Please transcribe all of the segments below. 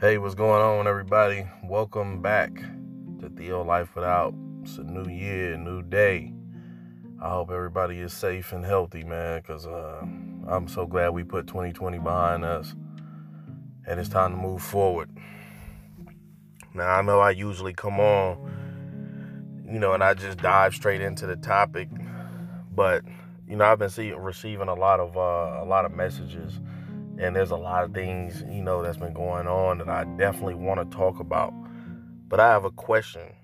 Hey, what's going on, everybody? Welcome back to Theo Life Without. It's a new year, new day. I hope everybody is safe and healthy, man, because uh, I'm so glad we put 2020 behind us and it's time to move forward. Now, I know I usually come on, you know, and I just dive straight into the topic, but, you know, I've been seeing, receiving a lot of uh, a lot of messages and there's a lot of things you know that's been going on that I definitely want to talk about. But I have a question.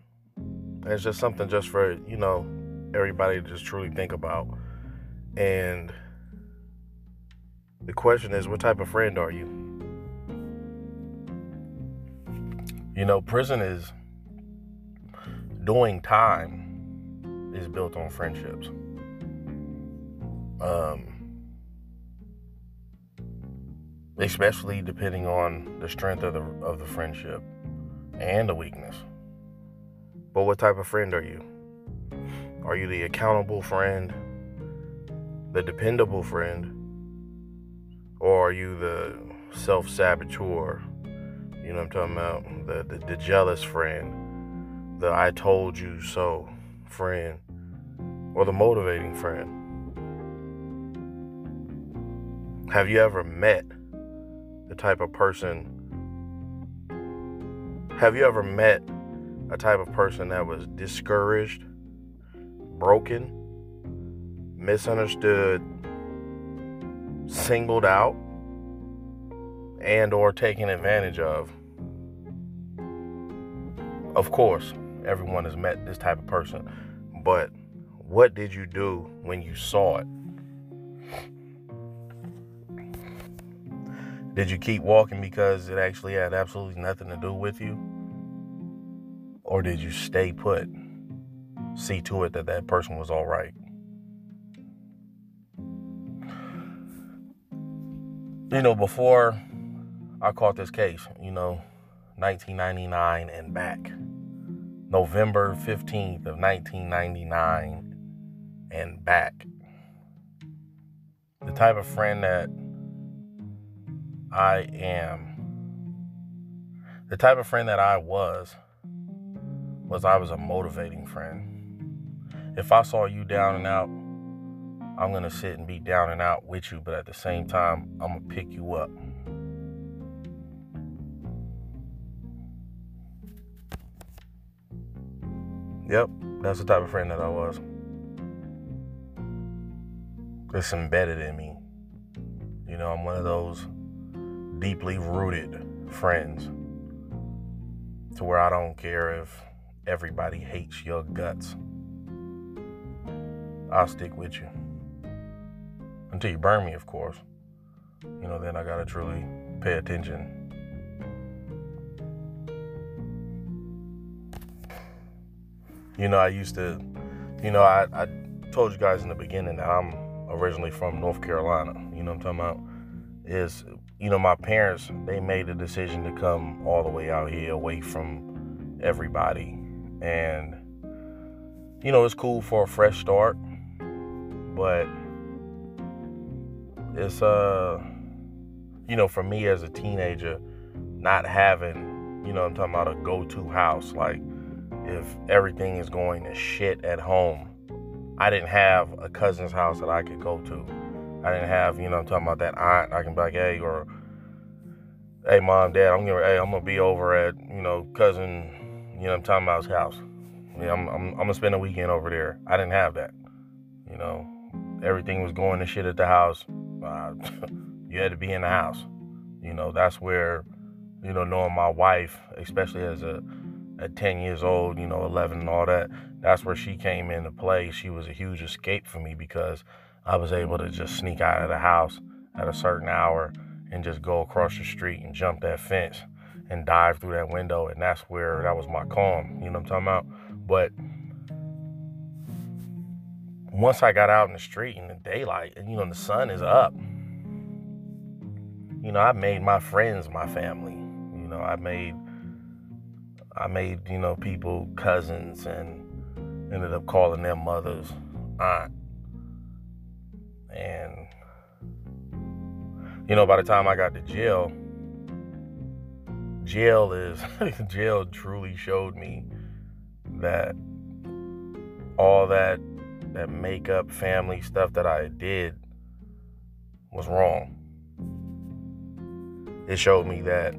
It's just something just for you know everybody to just truly think about. And the question is, what type of friend are you? You know, prison is doing time is built on friendships. Um, especially depending on the strength of the of the friendship and the weakness. But what type of friend are you? Are you the accountable friend, the dependable friend, or are you the self-saboteur? You know what I'm talking about? The, the, the jealous friend, the I told you so friend, or the motivating friend. Have you ever met the type of person. Have you ever met a type of person that was discouraged, broken, misunderstood, singled out, and or taken advantage of? Of course, everyone has met this type of person, but what did you do when you saw it? Did you keep walking because it actually had absolutely nothing to do with you? Or did you stay put? See to it that that person was all right. You know, before I caught this case, you know, 1999 and back, November 15th of 1999 and back. The type of friend that I am. The type of friend that I was, was I was a motivating friend. If I saw you down and out, I'm to sit and be down and out with you, but at the same time, I'm to pick you up. Yep, that's the type of friend that I was. It's embedded in me. You know, I'm one of those deeply rooted friends to where I don't care if everybody hates your guts. I'll stick with you. Until you burn me, of course. You know, then I gotta truly pay attention. You know, I used to, you know, I, I told you guys in the beginning that I'm originally from North Carolina. You know I'm talking about? Is you know, my parents, they made a decision to come all the way out here away from everybody. And, you know, it's cool for a fresh start, but it's, uh, you know, for me as a teenager, not having, you know, I'm talking about a go to house, like if everything is going to shit at home, I didn't have a cousin's house that I could go to I didn't have, you know, I'm talking about that aunt. I can be like, hey, or hey, mom, dad, I'm gonna, hey, I'm gonna be over at, you know, cousin, you know, I'm talking about his house. Yeah, I'm, I'm, I'm gonna spend a weekend over there. I didn't have that. You know, everything was going to shit at the house. Uh, you had to be in the house. You know, that's where, you know, knowing my wife, especially as a at 10 years old, you know, 11 and all that, that's where she came into play. She was a huge escape for me because I was able to just sneak out of the house at a certain hour and just go across the street and jump that fence and dive through that window. And that's where that was my calm. You know what I'm talking about? But once I got out in the street in the daylight and, you know, the sun is up, you know, I made my friends my family. You know, I made, I made, you know, people cousins and ended up calling them mothers aunt and, you know, by the time I got to jail, jail is jail truly showed me that all that that makeup family stuff that I did was wrong. It showed me that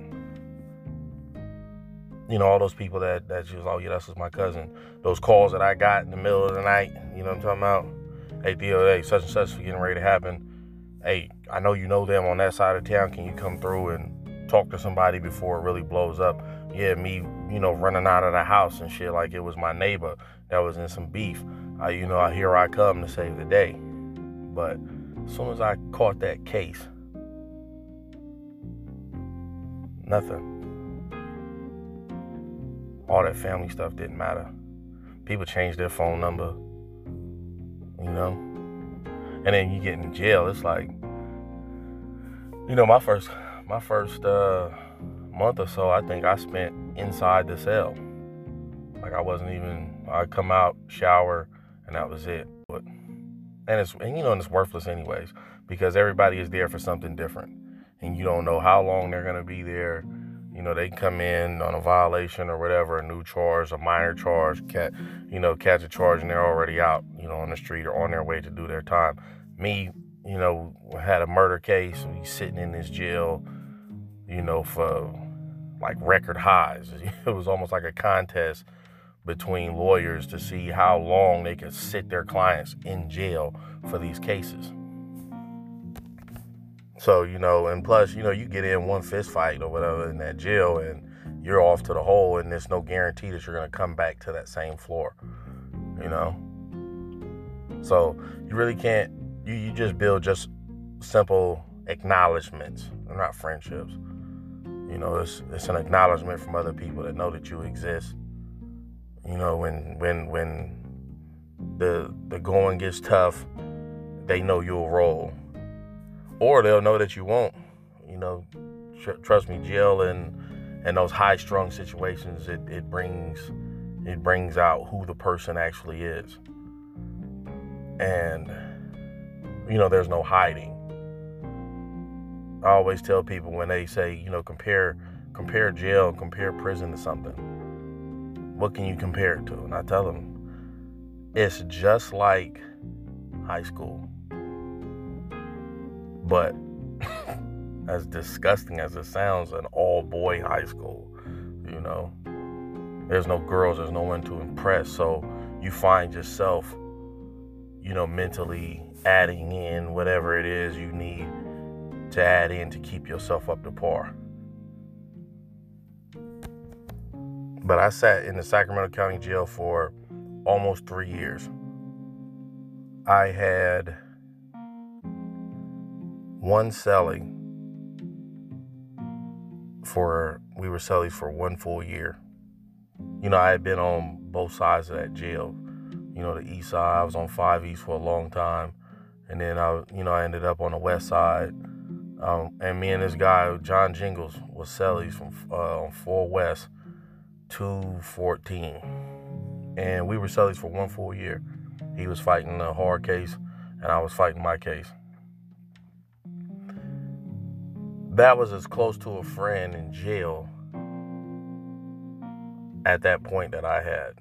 you know, all those people that that just oh yeah, that's just my cousin. Those calls that I got in the middle of the night, you know what I'm talking about? Hey Theo, hey, such and such is getting ready to happen. Hey, I know you know them on that side of town. Can you come through and talk to somebody before it really blows up? Yeah, me, you know, running out of the house and shit like it was my neighbor that was in some beef. I, you know, here I come to save the day. But as soon as I caught that case, nothing all that family stuff didn't matter. People changed their phone number, you know? And then you get in jail, it's like, you know, my first my first uh, month or so, I think I spent inside the cell. Like I wasn't even I'd come out, shower, and that was it. But and it's and you know, and it's worthless anyways, because everybody is there for something different. And you don't know how long they're gonna be there you know, they come in on a violation or whatever, a new charge, a minor charge, cat, you know, catch a charge and they're already out, you know, on the street or on their way to do their time. Me, you know, had a murder case, we sitting in this jail, you know, for like record highs. It was almost like a contest between lawyers to see how long they could sit their clients in jail for these cases. So, you know, and plus, you know, you get in one fist fight or whatever in that jail and you're off to the hole and there's no guarantee that you're going to come back to that same floor, you know? So you really can't, you, you just build just simple acknowledgments, not friendships. You know, it's, it's an acknowledgement from other people that know that you exist. You know, when, when, when the, the going gets tough, they know you'll roll or they'll know that you won't. You know, tr- trust me, jail and and those high strung situations, it, it brings it brings out who the person actually is. And you know, there's no hiding. I always tell people when they say, you know, compare compare jail, compare prison to something. What can you compare it to? And I tell them it's just like high school. But as disgusting as it sounds, an all boy high school, you know, there's no girls, there's no one to impress. So you find yourself, you know, mentally adding in whatever it is you need to add in to keep yourself up to par. But I sat in the Sacramento County Jail for almost three years. I had one cellie for we were cellies for one full year. You know, I had been on both sides of that jail. You know, the east side, I was on five east for a long time, and then I, you know, I ended up on the west side. Um, and me and this guy, John Jingles, was cellies from uh, on four west, two fourteen, and we were cellies for one full year. He was fighting a hard case, and I was fighting my case. That was as close to a friend in jail at that point that I had.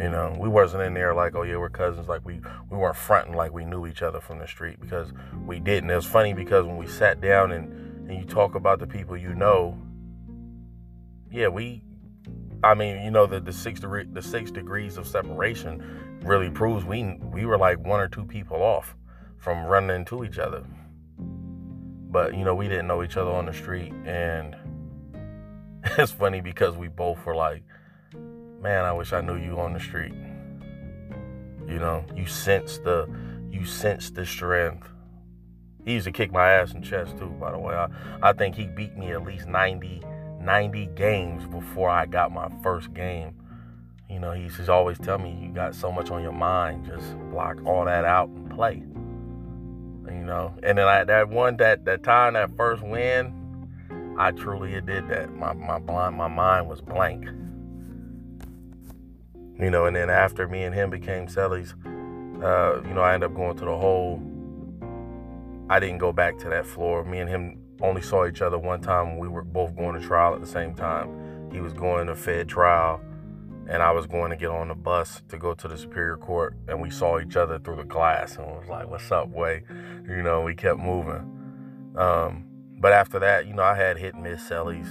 You know, we wasn't in there like, oh yeah, we're cousins. Like we we weren't fronting like we knew each other from the street because we didn't. It was funny because when we sat down and and you talk about the people you know, yeah, we. I mean, you know, the the six the six degrees of separation really proves we we were like one or two people off from running into each other. But you know, we didn't know each other on the street, and it's funny because we both were like, "Man, I wish I knew you on the street." You know, you sense the you sense the strength. He used to kick my ass in chess too, by the way. I, I think he beat me at least 90, 90 games before I got my first game. You know, he's always tell me you got so much on your mind, just block all that out and play you know. And then I, that one that that time that first win, I truly did that. My my blind my mind was blank. You know, and then after me and him became cellies, uh, you know, I ended up going to the hole. I didn't go back to that floor. Me and him only saw each other one time. We were both going to trial at the same time. He was going to Fed trial, and I was going to get on the bus to go to the Superior Court, and we saw each other through the glass, and was like, "What's up, way?" You know, we kept moving. Um, but after that, you know, I had hit and miss cellies.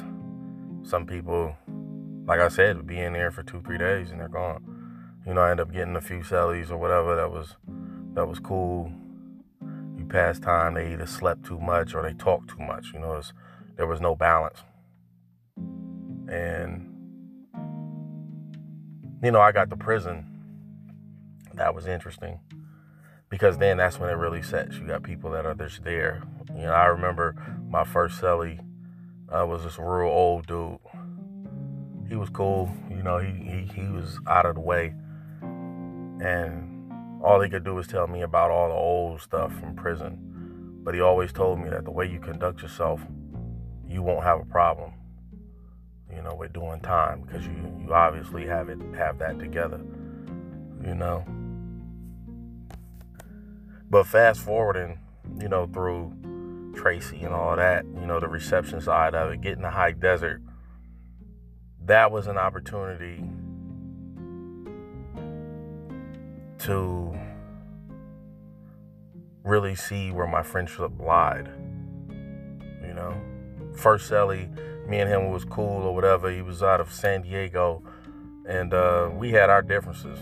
Some people, like I said, would be in there for two, three days, and they're gone. You know, I end up getting a few cellies or whatever that was that was cool You pass time, they either slept too much or they talked too much. You know, there was no balance. And, you know, I got to prison. That was interesting because then that's when it really sets. You got people that are just there. You know, I remember my first cellie uh, was this real old dude. He was cool. You know, he, he, he was out of the way. And all he could do was tell me about all the old stuff from prison. But he always told me that the way you conduct yourself, you won't have a problem, know, with doing time because you, you obviously have it have that together, you know. But fast forwarding, you know, through Tracy and all that, you know, the reception side of it, getting the high desert, that was an opportunity to really see where my friendship lied. You know, first Ellie, me and him was cool or whatever. He was out of San Diego, and uh, we had our differences.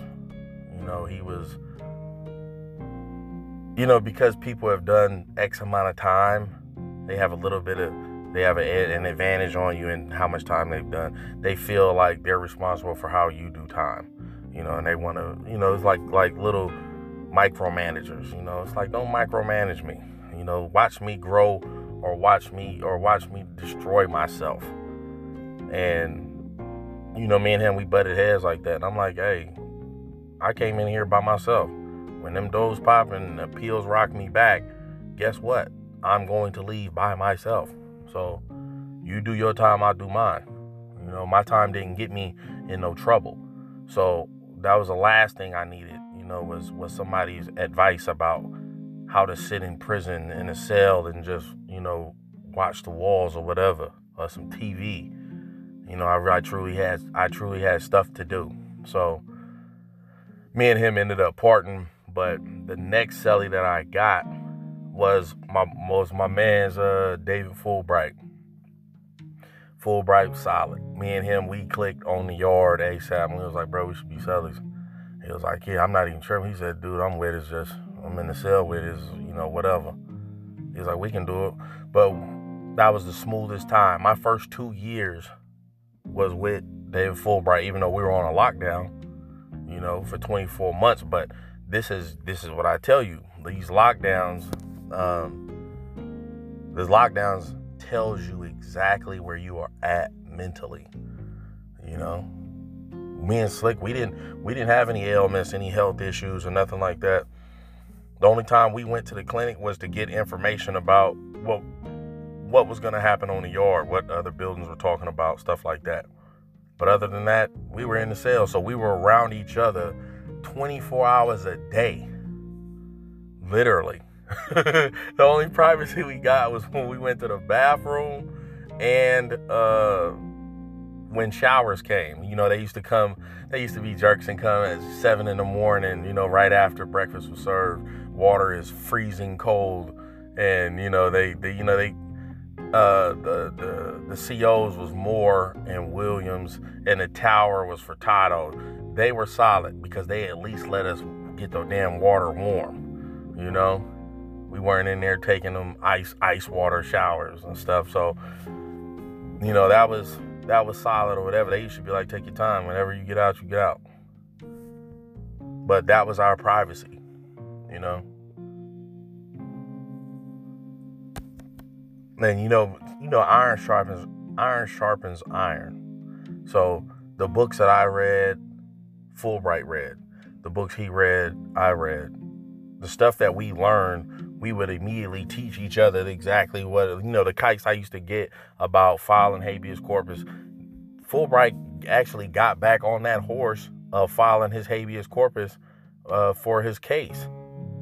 You know, he was, you know, because people have done X amount of time, they have a little bit of, they have a, an advantage on you in how much time they've done. They feel like they're responsible for how you do time you know, and they want to, you know, it's like like little micromanagers, you know. It's like don't micromanage me. You know, watch me grow or watch me or watch me destroy myself. And you know, me and him we butted heads like that. And I'm like, hey, I came in here by myself. When them doors pop and the peels rock me back, guess what? I'm going to leave by myself. So you do your time, I'll do mine. You know, my time didn't get me in no trouble. So that was the last thing I needed, you know, was was somebody's advice about how to sit in prison in a cell and just, you know, watch the walls or whatever, or some TV. You know, I, I truly had I truly had stuff to do. So me and him ended up parting, but the next celly that I got was my was my man's uh, David Fulbright. Fulbright solid. Me and him, we clicked on the yard ASAP. And we was like, bro, we should be sellers. He was like, yeah, I'm not even sure. He said, dude, I'm with it. Just I'm in the cell with is, You know, whatever. He's like, we can do it. But that was the smoothest time. My first two years was with David Fulbright, even though we were on a lockdown, you know, for 24 months. But this is this is what I tell you. These lockdowns, um, these lockdowns tells you exactly where you are at mentally. You know, me and Slick, we didn't we didn't have any ailments, any health issues, or nothing like that. The only time we went to the clinic was to get information about what what was going to happen on the yard, what other buildings were talking about, stuff like that. But other than that, we were in the cell, so we were around each other 24 hours a day, literally. the only privacy we got was when we went to the bathroom and uh, when showers came. You know, they used to come, they used to be jerks and come at seven in the morning, you know, right after breakfast was served. Water is freezing cold. And, you know, they, they you know, they, uh, the, the, the COs was Moore and Williams, and the tower was Furtado. They were solid because they at least let us get the damn water warm, you know? we weren't in there taking them ice ice water showers and stuff. So, you know, that was that was solid or whatever. They used to be like, take your time. Whenever you get out, you get out. But that was our privacy, you know. And you know, you know, iron sharpens iron sharpens iron. So the books that I read, Fulbright read. The books he read, I read. The stuff that we learned we would immediately teach each other exactly what you know the kites I used to get about filing habeas corpus. Fulbright actually got back on that horse of filing his habeas corpus uh, for his case.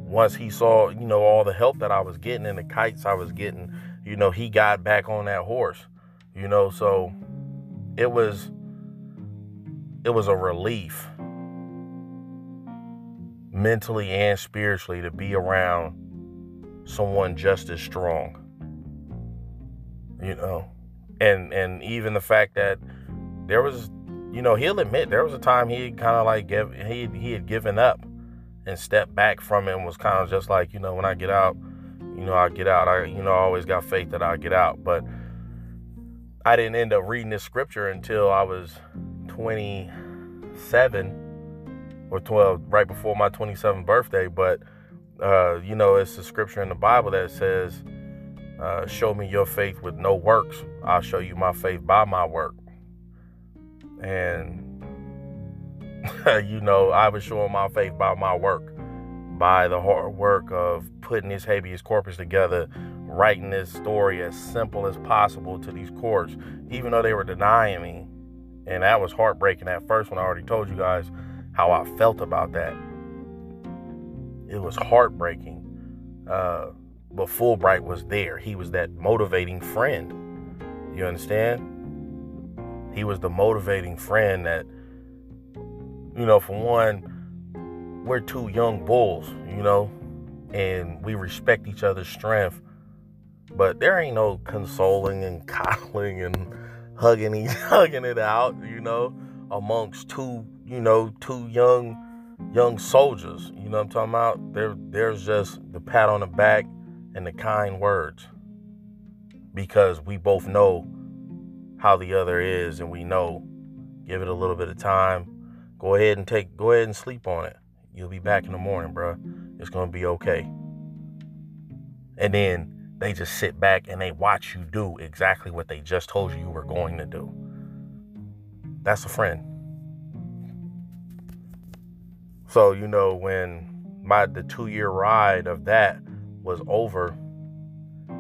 Once he saw, you know, all the help that I was getting and the kites I was getting, you know, he got back on that horse. You know, so it was it was a relief mentally and spiritually to be around someone just as strong. You know, and and even the fact that there was, you know, he'll admit there was a time he kind of like give he he had given up and stepped back from it and was kind of just like, you know, when I get out, you know, I get out. I you know, I always got faith that I'll get out, but I didn't end up reading this scripture until I was 27 or 12, right before my 27th birthday. But, uh, you know, it's a scripture in the Bible that says, uh, Show me your faith with no works. I'll show you my faith by my work. And, you know, I was showing my faith by my work, by the hard work of putting this habeas corpus together, writing this story as simple as possible to these courts, even though they were denying me. And that was heartbreaking at first when I already told you guys how I felt about that. It was heartbreaking. Uh, but Fulbright was there. He was that motivating friend. You understand? He was the motivating friend that, you know, for one, we're two young bulls, you know, and we respect each other's strength but there ain't no consoling and coddling and hugging hugging it out, you know, amongst two, you know, two young young soldiers. You know what I'm talking about? There there's just the pat on the back and the kind words. Because we both know how the other is and we know give it a little bit of time. Go ahead and take go ahead and sleep on it. You'll be back in the morning, bro. It's going to be okay. And then they just sit back and they watch you do exactly what they just told you you were going to do. That's a friend. So, you know, when my the 2-year ride of that was over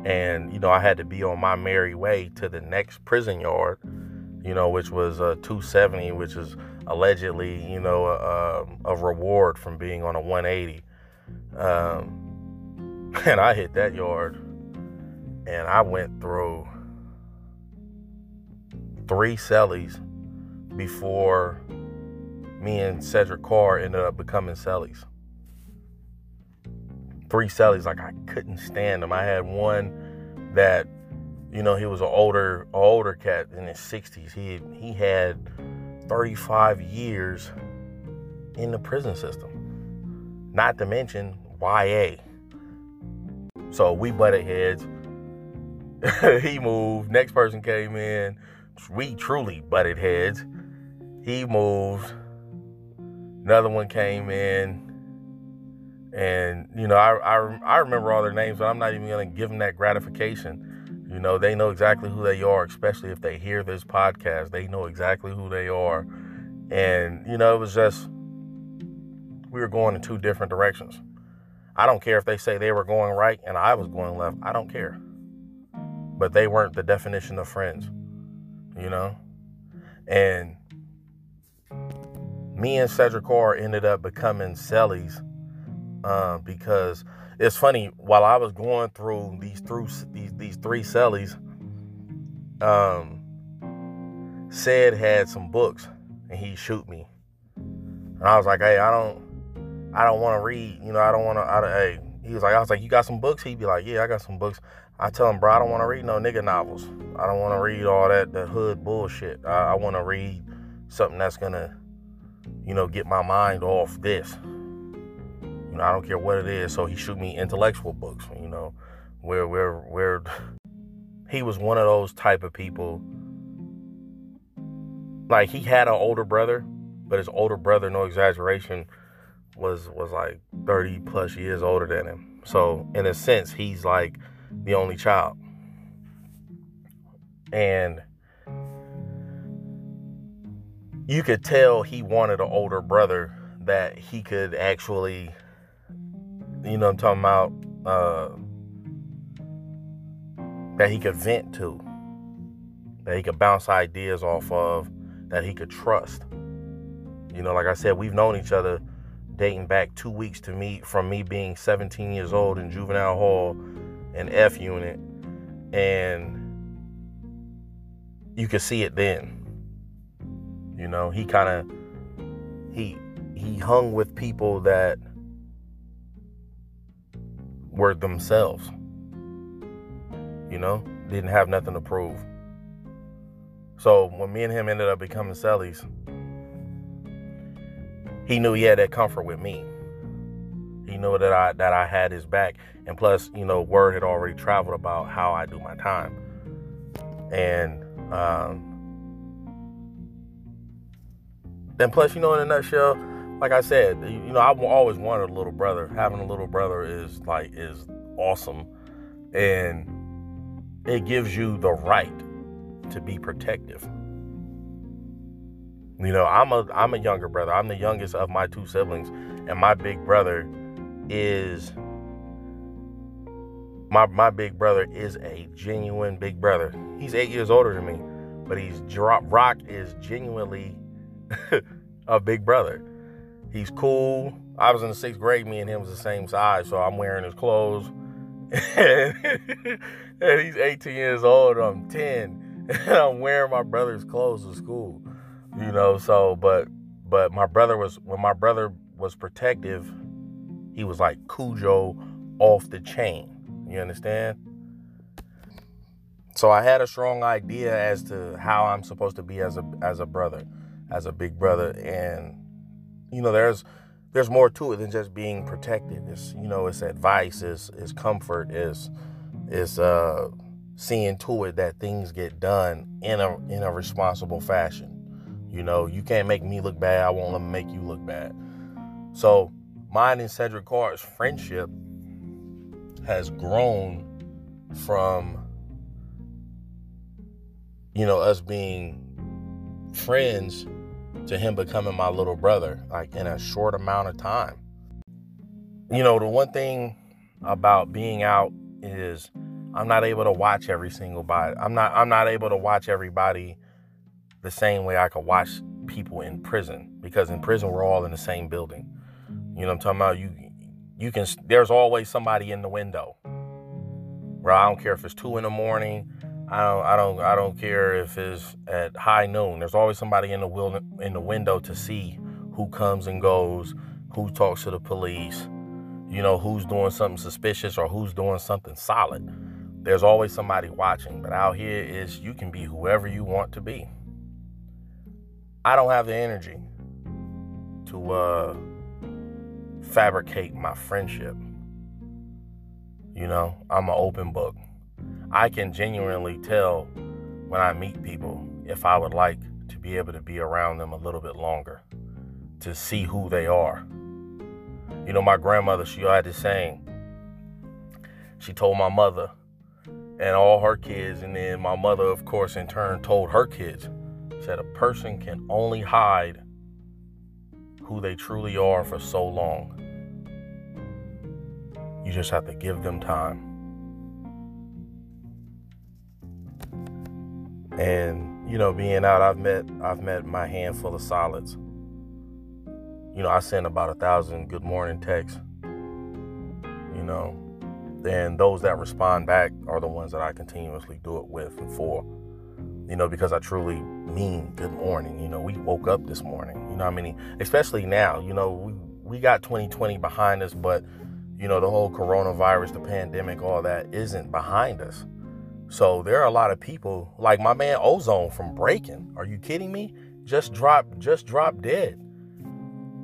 and you know, I had to be on my merry way to the next prison yard, you know, which was a 270, which is allegedly, you know, a, a reward from being on a 180. Um, and I hit that yard and I went through three cellies before me and Cedric Carr ended up becoming cellies. Three cellies, like I couldn't stand them. I had one that, you know, he was an older, older cat in his 60s. He he had 35 years in the prison system. Not to mention YA. So we butted heads he moved. Next person came in. We truly butted heads. He moved. Another one came in. And, you know, I, I, I remember all their names, but I'm not even to give them that gratification. You know, they know exactly who they are, especially if they hear this podcast. They know exactly who they are. And, you know, it was just, we were going in two different directions. I don't care if they say they were going right and I was going left. I don't care but they weren't the definition of friends, you know? And me and Cedric Carr ended up becoming cellies uh, because it's funny, while I was going through these through these, these three cellies, um, Ced had some books and he shoot me. And I was like, hey, I don't I don't want to read, you know, I don't want to, I, hey, he was like, I was like, you got some books? He'd be like, yeah, I got some books. I tell him, bro, I don't want to read no nigga novels. I don't want to read all that that hood bullshit. I, I want to read something that's gonna, you know, get my mind off this. You know, I don't care what it is. So he shoot me intellectual books. You know, where where where he was one of those type of people. Like he had an older brother, but his older brother, no exaggeration, was was like 30 plus years older than him. So in a sense, he's like the only child. And you could tell he wanted an older brother that he could actually, you know I'm talking about, uh, that he could vent to, that he could bounce ideas off of, that he could trust. You know, like I said, we've known each other dating back two weeks to me from me being 17 years old in juvenile hall and F unit And you could see it then. You know, he kind of he he hung with people that were themselves. You know, didn't have nothing to prove. So when me and him ended up becoming cellies, he knew he had that comfort with me. He knew that I that I had his back, and plus, you know, word had already traveled about how I do my time, and um, then plus, you know, in a nutshell, like I said, you know, I always wanted a little brother. Having a little brother is like is awesome, and it gives you the right to be protective. You know, I'm a I'm a younger brother. I'm the youngest of my two siblings, and my big brother is my my big brother is a genuine big brother. He's eight years older than me, but he's Rock is genuinely a big brother. He's cool. I was in the sixth grade. Me and him was the same size, so I'm wearing his clothes. and he's 18 years old. I'm 10, and I'm wearing my brother's clothes to school. You know, so but but my brother was when my brother was protective, he was like Cujo off the chain. You understand? So I had a strong idea as to how I'm supposed to be as a as a brother, as a big brother, and you know, there's there's more to it than just being protected. It's you know, it's advice, it's, it's comfort, it's it's uh, seeing to it that things get done in a in a responsible fashion. You know, you can't make me look bad. I won't let make you look bad. So mine and Cedric Carr's friendship has grown from you know us being friends to him becoming my little brother, like in a short amount of time. You know, the one thing about being out is I'm not able to watch every single body. I'm not I'm not able to watch everybody the same way I could watch people in prison because in prison we're all in the same building. You know what I'm talking about? You you can there's always somebody in the window. Bro, I don't care if it's two in the morning, I don't I don't I don't care if it's at high noon. There's always somebody in the will in the window to see who comes and goes, who talks to the police, you know, who's doing something suspicious or who's doing something solid. There's always somebody watching, but out here is you can be whoever you want to be. I don't have the energy to uh fabricate my friendship. You know, I'm an open book. I can genuinely tell when I meet people if I would like to be able to be around them a little bit longer to see who they are. You know, my grandmother, she had this saying. She told my mother and all her kids, and then my mother, of course, in turn told her kids, said a person can only hide who they truly are for so long. You just have to give them time. And you know, being out, I've met I've met my handful of solids. You know, I send about a thousand good morning texts. You know, and those that respond back are the ones that I continuously do it with and for. You know, because I truly mean good morning. You know, we woke up this morning. You know, I mean, especially now. You know, we we got 2020 behind us, but you know, the whole coronavirus, the pandemic, all that isn't behind us. So there are a lot of people like my man Ozone from Breaking. Are you kidding me? Just dropped, just dropped dead.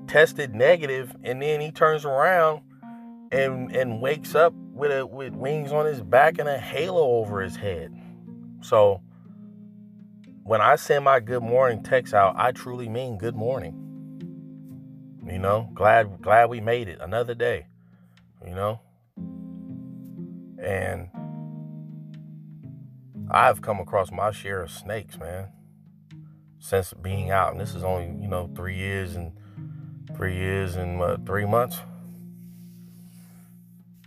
Tested negative, and then he turns around and and wakes up with a with wings on his back and a halo over his head. So when I send my good morning text out, I truly mean good morning. You know, glad glad we made it another day. You know, and I've come across my share of snakes, man, since being out. And this is only, you know, three years and three years and three months.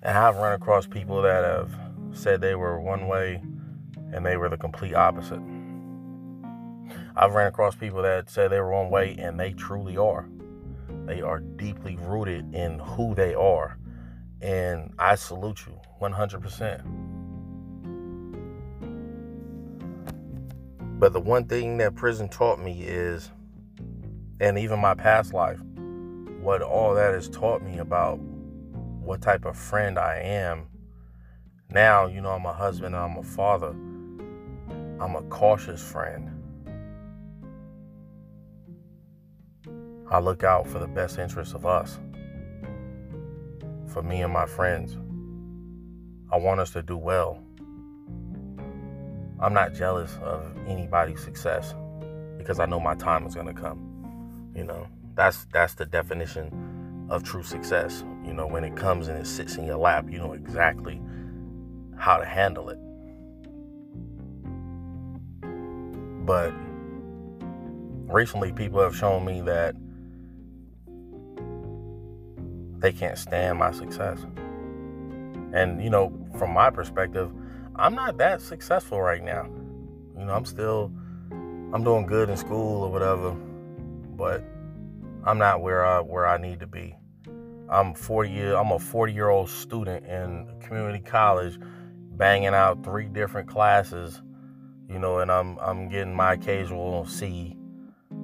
And I've run across people that have said they were one way and they were the complete opposite. I've ran across people that said they were one way and they truly are. They are deeply rooted in who they are. And I salute you 100%. But the one thing that prison taught me is, and even my past life, what all that has taught me about what type of friend I am. Now, you know, I'm a husband, I'm a father, I'm a cautious friend. I look out for the best interests of us, for me and my friends. I want us to do well. I'm not jealous of anybody's success because I know my time is to come. You know, that's that's the definition of true success. You know, when it comes and it sits in your lap, you know exactly how to handle it. But recently people have shown me that they can't stand my success. And, you know, from my perspective, I'm not that successful right now. You know, I'm still, I'm doing good in school or whatever, but I'm not where I where I need to be. I'm 40 year, I'm a 40 year old student in community college, banging out three different classes, you know, and I'm I'm getting my occasional C,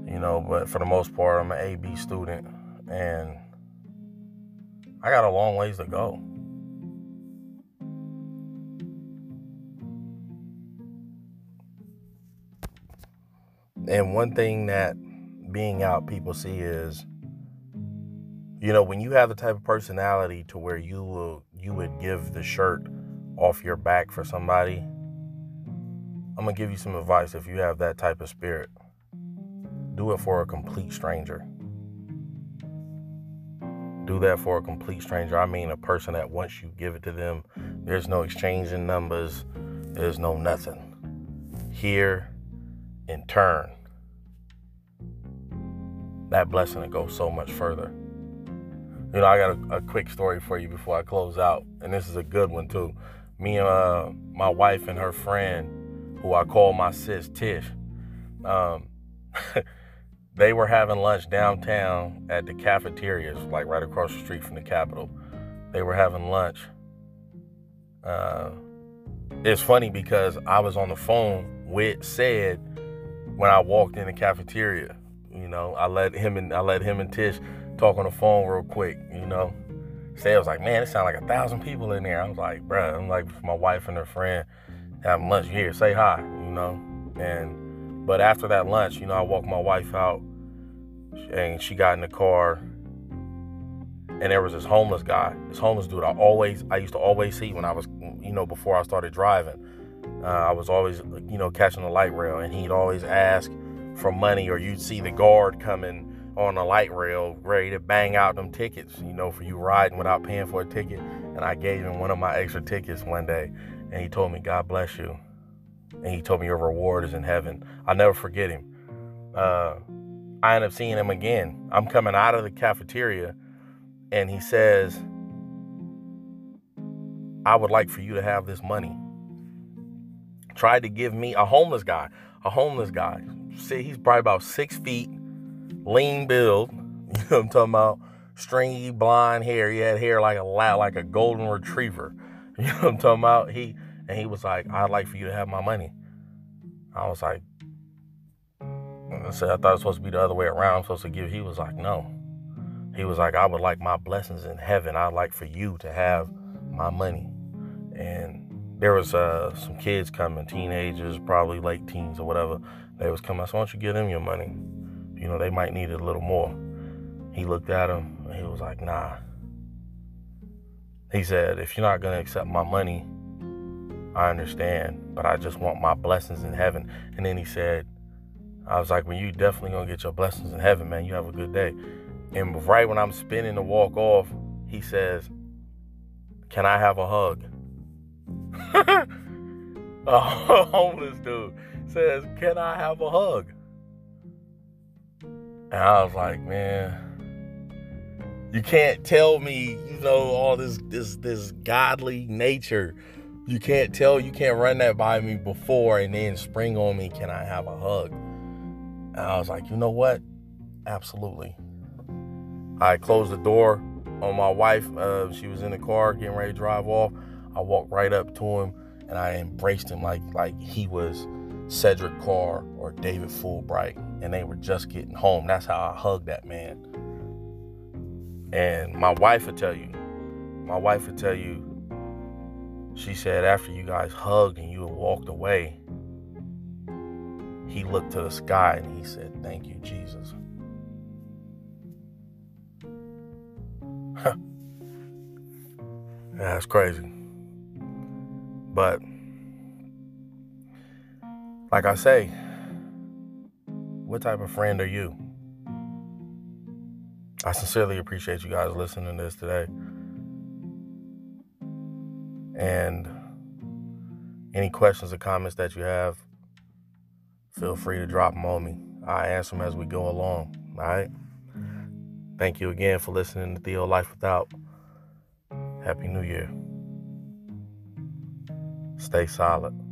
you know, but for the most part, I'm an AB student, and I got a long ways to go. And one thing that being out people see is you know when you have the type of personality to where you will you would give the shirt off your back for somebody i'm gonna give you some advice if you have that type of spirit do it for a complete stranger do that for a complete stranger. I mean, a person that once you give it to them, there's no exchanging numbers, there's no nothing. Here, in turn, that blessing will go so much further. You know, I got a, a, quick story for you before I close out, and this is a good one too. Me and uh, my wife and her friend, who I call my sis Tish, um, they were having lunch downtown at the cafeterias, like right across the street from the Capitol. They were having lunch. Uh, it's funny because I was on the phone with Ced when I walked in the cafeteria. You know, I let him and I let him and Tish talk on the phone real quick. You know, say I was like, man, it sounded like a thousand people in there. I was like, bruh, I'm like my wife and her friend having lunch here. Say hi. You know, and but after that lunch, you know, I walked my wife out and she got in the car and there was this homeless guy, this homeless dude I always, I used to always see when I was, you know, before I started driving. Uh, I was always, you know, catching the light rail and he'd always ask for money or you'd see the guard coming on the light rail ready to bang out them tickets, you know, for you riding without paying for a ticket. And I gave him one of my extra tickets one day and he told me, God bless you and he told me your reward is in heaven. I'll never forget him. Uh, I end up seeing him again. I'm coming out of the cafeteria, and he says, I would like for you to have this money. Tried to give me a homeless guy, a homeless guy. He's probably about six feet, lean build. You know what I'm talking about? Stringy blonde hair. He had hair like a like a golden retriever. You know what I'm talking about? He and he was like, I'd like for you to have my money. I was like, I said, I thought it was supposed to be the other way around. I'm supposed to give. He was like, no. He was like, I would like my blessings in heaven. I'd like for you to have my money. And there was uh, some kids coming, teenagers, probably late teens or whatever. They was coming. I said, why don't you give them your money? You know, they might need it a little more. He looked at him and he was like, nah. He said, if you're not going to accept my money, I understand, but I just want my blessings in heaven. And then he said, I was like, well, you definitely gonna get your blessings in heaven, man. You have a good day. And right when I'm spinning to walk off, he says, Can I have a hug? a homeless dude says, Can I have a hug? And I was like, man, you can't tell me, you know, all this this this godly nature you can't tell, you can't run that by me before and then spring on me, can I have a hug? And I was like, you know what? Absolutely. I closed the door on my wife. Uh, she was in the car getting ready to drive off. I walked right up to him and I embraced him like like he was Cedric Carr or David Fulbright, and they were just getting home. That's how I hugged that man. And my wife would tell you, my wife would tell you, she said after you guys hugged and you walked away, he looked to the sky and he said, Thank you, Jesus. That's crazy. But like I say, what type of friend are you? I sincerely appreciate you guys listening to this today. And any questions or comments that you have, feel free to drop them on me. I answer them as we go along. All right. Thank you again for listening to Theo Life Without. Happy New Year. Stay solid.